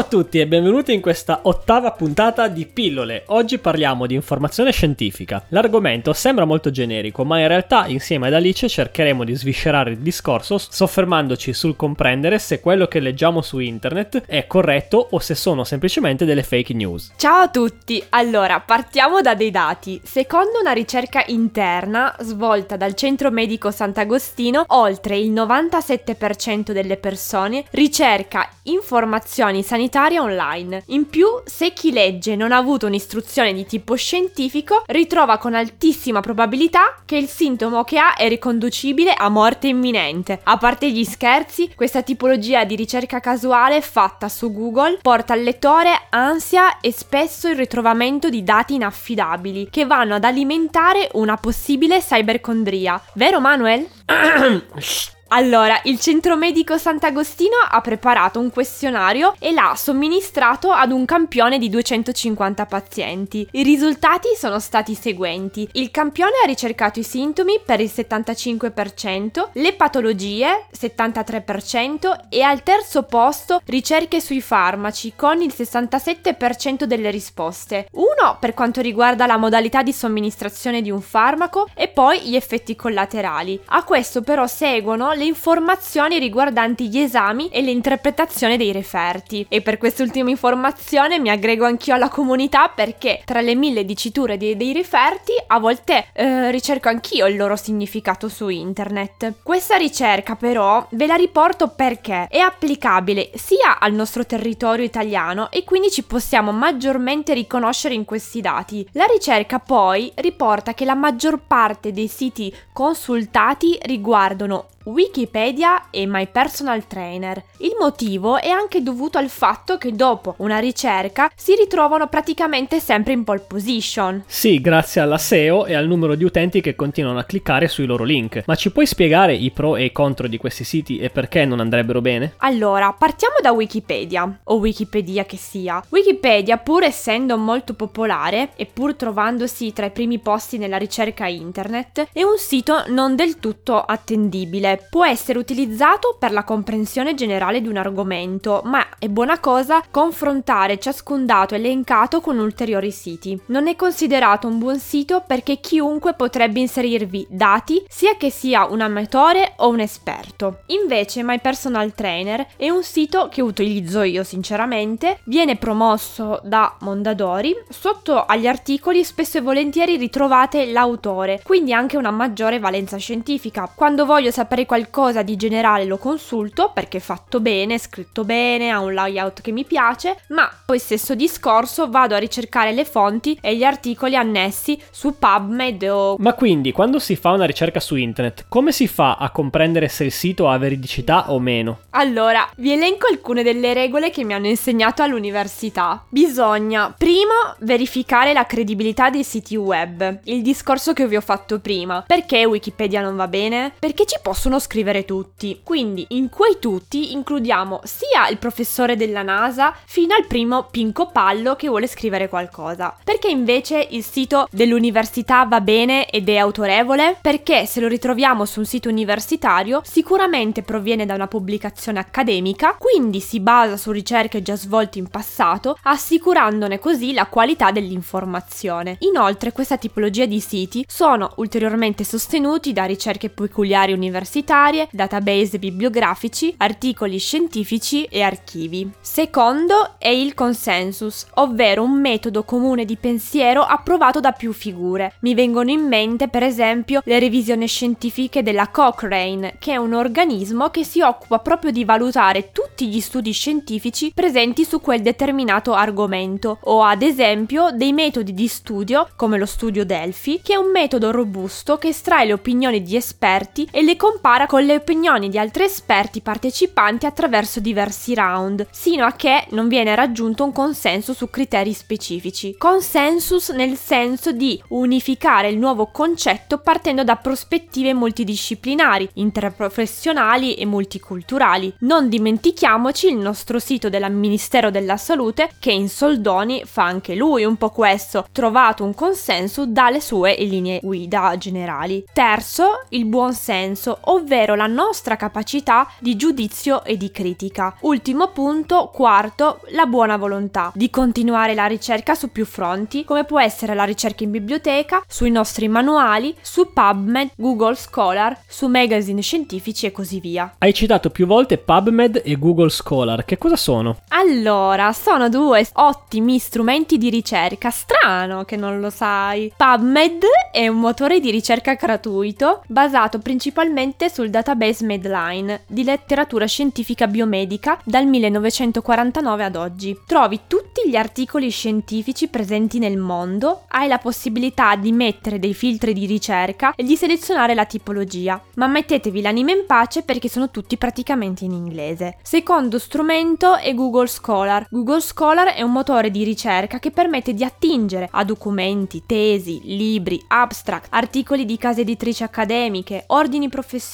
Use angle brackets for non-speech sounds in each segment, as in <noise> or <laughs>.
Ciao a tutti e benvenuti in questa ottava puntata di Pillole. Oggi parliamo di informazione scientifica. L'argomento sembra molto generico, ma in realtà insieme ad Alice cercheremo di sviscerare il discorso soffermandoci sul comprendere se quello che leggiamo su internet è corretto o se sono semplicemente delle fake news. Ciao a tutti! Allora, partiamo da dei dati. Secondo una ricerca interna svolta dal Centro Medico Sant'Agostino, oltre il 97% delle persone ricerca informazioni sanitarie sanitaria online. In più, se chi legge non ha avuto un'istruzione di tipo scientifico, ritrova con altissima probabilità che il sintomo che ha è riconducibile a morte imminente. A parte gli scherzi, questa tipologia di ricerca casuale fatta su Google porta al lettore ansia e spesso il ritrovamento di dati inaffidabili che vanno ad alimentare una possibile cybercondria. Vero Manuel? <clears throat> <clears throat> Allora, il centro medico Sant'Agostino ha preparato un questionario e l'ha somministrato ad un campione di 250 pazienti. I risultati sono stati i seguenti. Il campione ha ricercato i sintomi per il 75%, le patologie 73% e al terzo posto ricerche sui farmaci con il 67% delle risposte. Uno per quanto riguarda la modalità di somministrazione di un farmaco e poi gli effetti collaterali. A questo però seguono le informazioni riguardanti gli esami e l'interpretazione dei referti. E per quest'ultima informazione mi aggrego anch'io alla comunità perché tra le mille diciture dei, dei referti a volte eh, ricerco anch'io il loro significato su internet. Questa ricerca però ve la riporto perché è applicabile sia al nostro territorio italiano e quindi ci possiamo maggiormente riconoscere in questi dati. La ricerca poi riporta che la maggior parte dei siti consultati riguardano Wikipedia e My Personal Trainer. Il motivo è anche dovuto al fatto che dopo una ricerca si ritrovano praticamente sempre in pole position. Sì, grazie alla SEO e al numero di utenti che continuano a cliccare sui loro link. Ma ci puoi spiegare i pro e i contro di questi siti e perché non andrebbero bene? Allora, partiamo da Wikipedia, o Wikipedia che sia. Wikipedia, pur essendo molto popolare e pur trovandosi tra i primi posti nella ricerca internet, è un sito non del tutto attendibile può essere utilizzato per la comprensione generale di un argomento, ma è buona cosa confrontare ciascun dato elencato con ulteriori siti. Non è considerato un buon sito perché chiunque potrebbe inserirvi dati, sia che sia un amatore o un esperto. Invece My Personal Trainer è un sito che utilizzo io sinceramente, viene promosso da Mondadori, sotto agli articoli spesso e volentieri ritrovate l'autore, quindi anche una maggiore valenza scientifica. Quando voglio sapere fare qualcosa di generale lo consulto perché è fatto bene, è scritto bene, ha un layout che mi piace, ma poi stesso discorso vado a ricercare le fonti e gli articoli annessi su PubMed o... Ma quindi quando si fa una ricerca su internet, come si fa a comprendere se il sito ha veridicità o meno? Allora, vi elenco alcune delle regole che mi hanno insegnato all'università. Bisogna primo verificare la credibilità dei siti web, il discorso che vi ho fatto prima. Perché Wikipedia non va bene? Perché ci possono possono scrivere tutti. Quindi in quei tutti includiamo sia il professore della NASA fino al primo Pinco Pallo che vuole scrivere qualcosa. Perché invece il sito dell'università va bene ed è autorevole? Perché se lo ritroviamo su un sito universitario sicuramente proviene da una pubblicazione accademica, quindi si basa su ricerche già svolte in passato, assicurandone così la qualità dell'informazione. Inoltre questa tipologia di siti sono ulteriormente sostenuti da ricerche peculiari universitarie universitarie, database bibliografici, articoli scientifici e archivi. Secondo è il consensus, ovvero un metodo comune di pensiero approvato da più figure. Mi vengono in mente per esempio le revisioni scientifiche della Cochrane, che è un organismo che si occupa proprio di valutare tutti gli studi scientifici presenti su quel determinato argomento, o ad esempio dei metodi di studio come lo studio Delphi, che è un metodo robusto che estrae le opinioni di esperti e le compare compara con le opinioni di altri esperti partecipanti attraverso diversi round, sino a che non viene raggiunto un consenso su criteri specifici. Consensus nel senso di unificare il nuovo concetto partendo da prospettive multidisciplinari, interprofessionali e multiculturali. Non dimentichiamoci il nostro sito del Ministero della Salute che in soldoni fa anche lui un po' questo, trovato un consenso dalle sue linee guida generali. Terzo, il buon senso, ovvero la nostra capacità di giudizio e di critica. Ultimo punto, quarto, la buona volontà di continuare la ricerca su più fronti, come può essere la ricerca in biblioteca, sui nostri manuali, su PubMed, Google Scholar, su magazine scientifici e così via. Hai citato più volte PubMed e Google Scholar, che cosa sono? Allora, sono due ottimi strumenti di ricerca, strano che non lo sai. PubMed è un motore di ricerca gratuito basato principalmente sul database Medline di letteratura scientifica biomedica dal 1949 ad oggi. Trovi tutti gli articoli scientifici presenti nel mondo, hai la possibilità di mettere dei filtri di ricerca e di selezionare la tipologia, ma mettetevi l'anima in pace perché sono tutti praticamente in inglese. Secondo strumento è Google Scholar. Google Scholar è un motore di ricerca che permette di attingere a documenti, tesi, libri, abstract, articoli di case editrici accademiche, ordini professionali,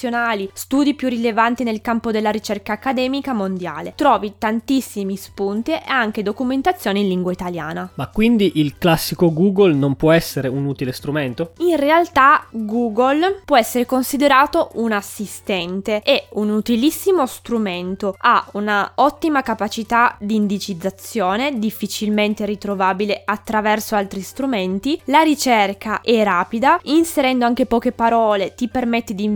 studi più rilevanti nel campo della ricerca accademica mondiale. Trovi tantissimi spunti e anche documentazione in lingua italiana. Ma quindi il classico Google non può essere un utile strumento? In realtà Google può essere considerato un assistente e un utilissimo strumento. Ha una ottima capacità di indicizzazione, difficilmente ritrovabile attraverso altri strumenti. La ricerca è rapida, inserendo anche poche parole ti permette di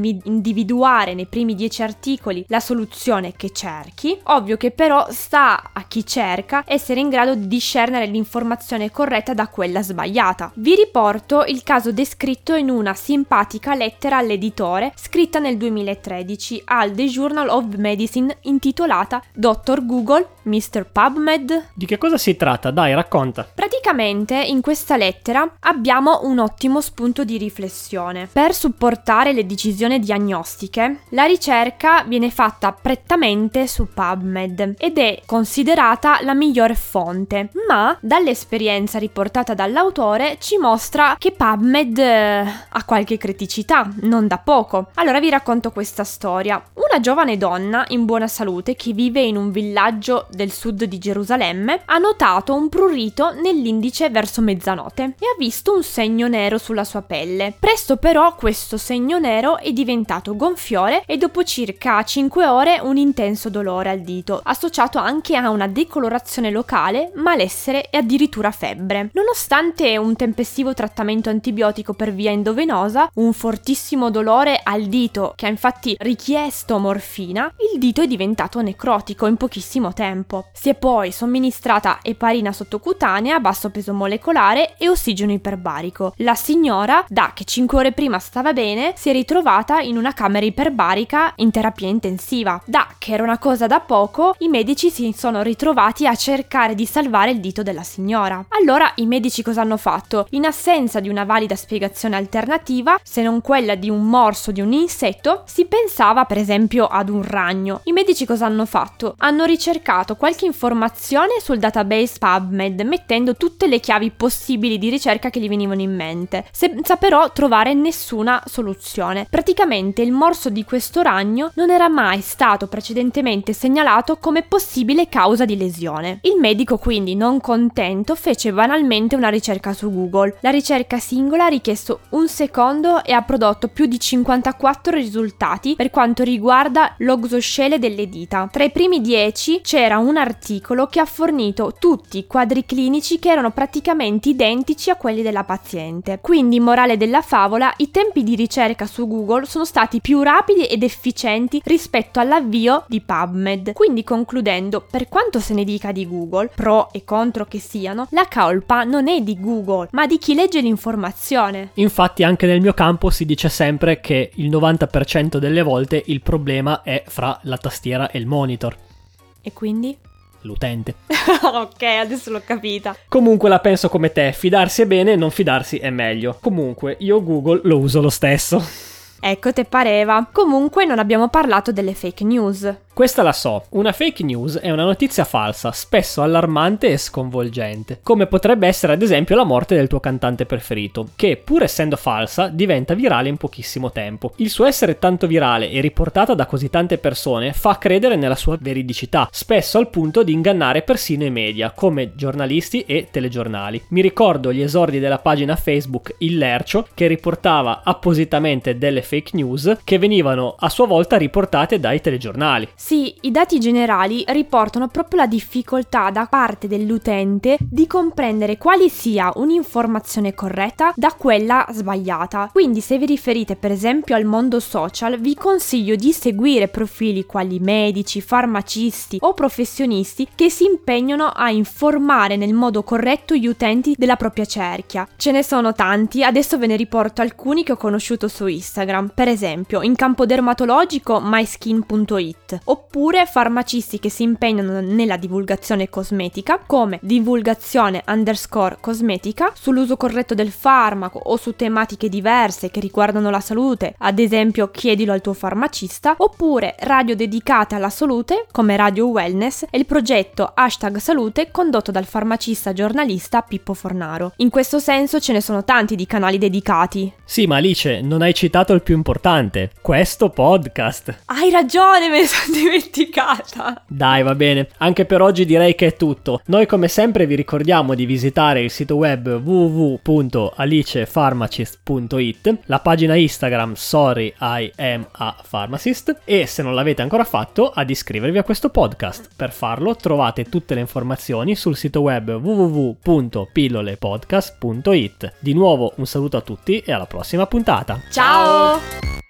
individuare nei primi 10 articoli la soluzione che cerchi. Ovvio che però sta a chi cerca essere in grado di discernere l'informazione corretta da quella sbagliata. Vi riporto il caso descritto in una simpatica lettera all'editore scritta nel 2013 al The Journal of Medicine intitolata Dr. Google Mr. PubMed? Di che cosa si tratta? Dai, racconta. Praticamente in questa lettera abbiamo un ottimo spunto di riflessione. Per supportare le decisioni diagnostiche, la ricerca viene fatta prettamente su PubMed ed è considerata la migliore fonte, ma dall'esperienza riportata dall'autore ci mostra che PubMed eh, ha qualche criticità, non da poco. Allora vi racconto questa storia. Una giovane donna in buona salute che vive in un villaggio del sud di Gerusalemme ha notato un prurito nell'indice verso mezzanotte e ha visto un segno nero sulla sua pelle. Presto però questo segno nero è diventato gonfiore e dopo circa 5 ore un intenso dolore al dito, associato anche a una decolorazione locale, malessere e addirittura febbre. Nonostante un tempestivo trattamento antibiotico per via endovenosa, un fortissimo dolore al dito che ha infatti richiesto morfina, il dito è diventato necrotico in pochissimo tempo. Si è poi somministrata eparina sottocutanea basso peso molecolare e ossigeno iperbarico. La signora, da che 5 ore prima stava bene, si è ritrovata in una camera iperbarica in terapia intensiva. Da che era una cosa da poco, i medici si sono ritrovati a cercare di salvare il dito della signora. Allora i medici cosa hanno fatto? In assenza di una valida spiegazione alternativa, se non quella di un morso di un insetto, si pensava per esempio ad un ragno. I medici cosa hanno fatto? Hanno ricercato qualche informazione sul database PubMed mettendo tutte le chiavi possibili di ricerca che gli venivano in mente, senza però trovare nessuna soluzione. Praticamente il morso di questo ragno non era mai stato precedentemente segnalato come possibile causa di lesione. Il medico quindi, non contento, fece banalmente una ricerca su Google. La ricerca singola ha richiesto un secondo e ha prodotto più di 54 risultati per quanto riguarda l'oxoscele delle dita. Tra i primi 10 c'era un articolo che ha fornito tutti i quadri clinici che erano praticamente identici a quelli della paziente. Quindi, morale della favola, i tempi di ricerca su Google sono stati più rapidi ed efficienti rispetto all'avvio di PubMed. Quindi, concludendo, per quanto se ne dica di Google, pro e contro che siano, la colpa non è di Google, ma di chi legge l'informazione. Infatti, anche nel mio campo si dice sempre che il 90% delle volte il problema è fra la tastiera e il monitor. E quindi? l'utente. <laughs> ok, adesso l'ho capita. Comunque la penso come te, fidarsi è bene, non fidarsi è meglio. Comunque, io Google lo uso lo stesso. Ecco, te pareva. Comunque non abbiamo parlato delle fake news. Questa la so, una fake news è una notizia falsa, spesso allarmante e sconvolgente, come potrebbe essere ad esempio la morte del tuo cantante preferito, che pur essendo falsa diventa virale in pochissimo tempo. Il suo essere tanto virale e riportata da così tante persone fa credere nella sua veridicità, spesso al punto di ingannare persino i media, come giornalisti e telegiornali. Mi ricordo gli esordi della pagina Facebook Il Lercio, che riportava appositamente delle fake news che venivano a sua volta riportate dai telegiornali. Sì, i dati generali riportano proprio la difficoltà da parte dell'utente di comprendere quale sia un'informazione corretta da quella sbagliata. Quindi se vi riferite per esempio al mondo social, vi consiglio di seguire profili quali medici, farmacisti o professionisti che si impegnano a informare nel modo corretto gli utenti della propria cerchia. Ce ne sono tanti, adesso ve ne riporto alcuni che ho conosciuto su Instagram. Per esempio, in campo dermatologico myskin.it oppure farmacisti che si impegnano nella divulgazione cosmetica come divulgazione underscore cosmetica sull'uso corretto del farmaco o su tematiche diverse che riguardano la salute, ad esempio chiedilo al tuo farmacista, oppure radio dedicate alla salute come Radio Wellness e il progetto hashtag salute condotto dal farmacista giornalista Pippo Fornaro. In questo senso ce ne sono tanti di canali dedicati. Sì, ma Alice, non hai citato il più importante, questo podcast. Hai ragione, me ne sono dimenticata. Dai, va bene. Anche per oggi direi che è tutto. Noi come sempre vi ricordiamo di visitare il sito web www.alicepharmacist.it, la pagina Instagram Sorry I am a pharmacist e se non l'avete ancora fatto ad iscrivervi a questo podcast. Per farlo trovate tutte le informazioni sul sito web www.pillolepodcast.it. Di nuovo un saluto a tutti e alla prossima puntata. Ciao!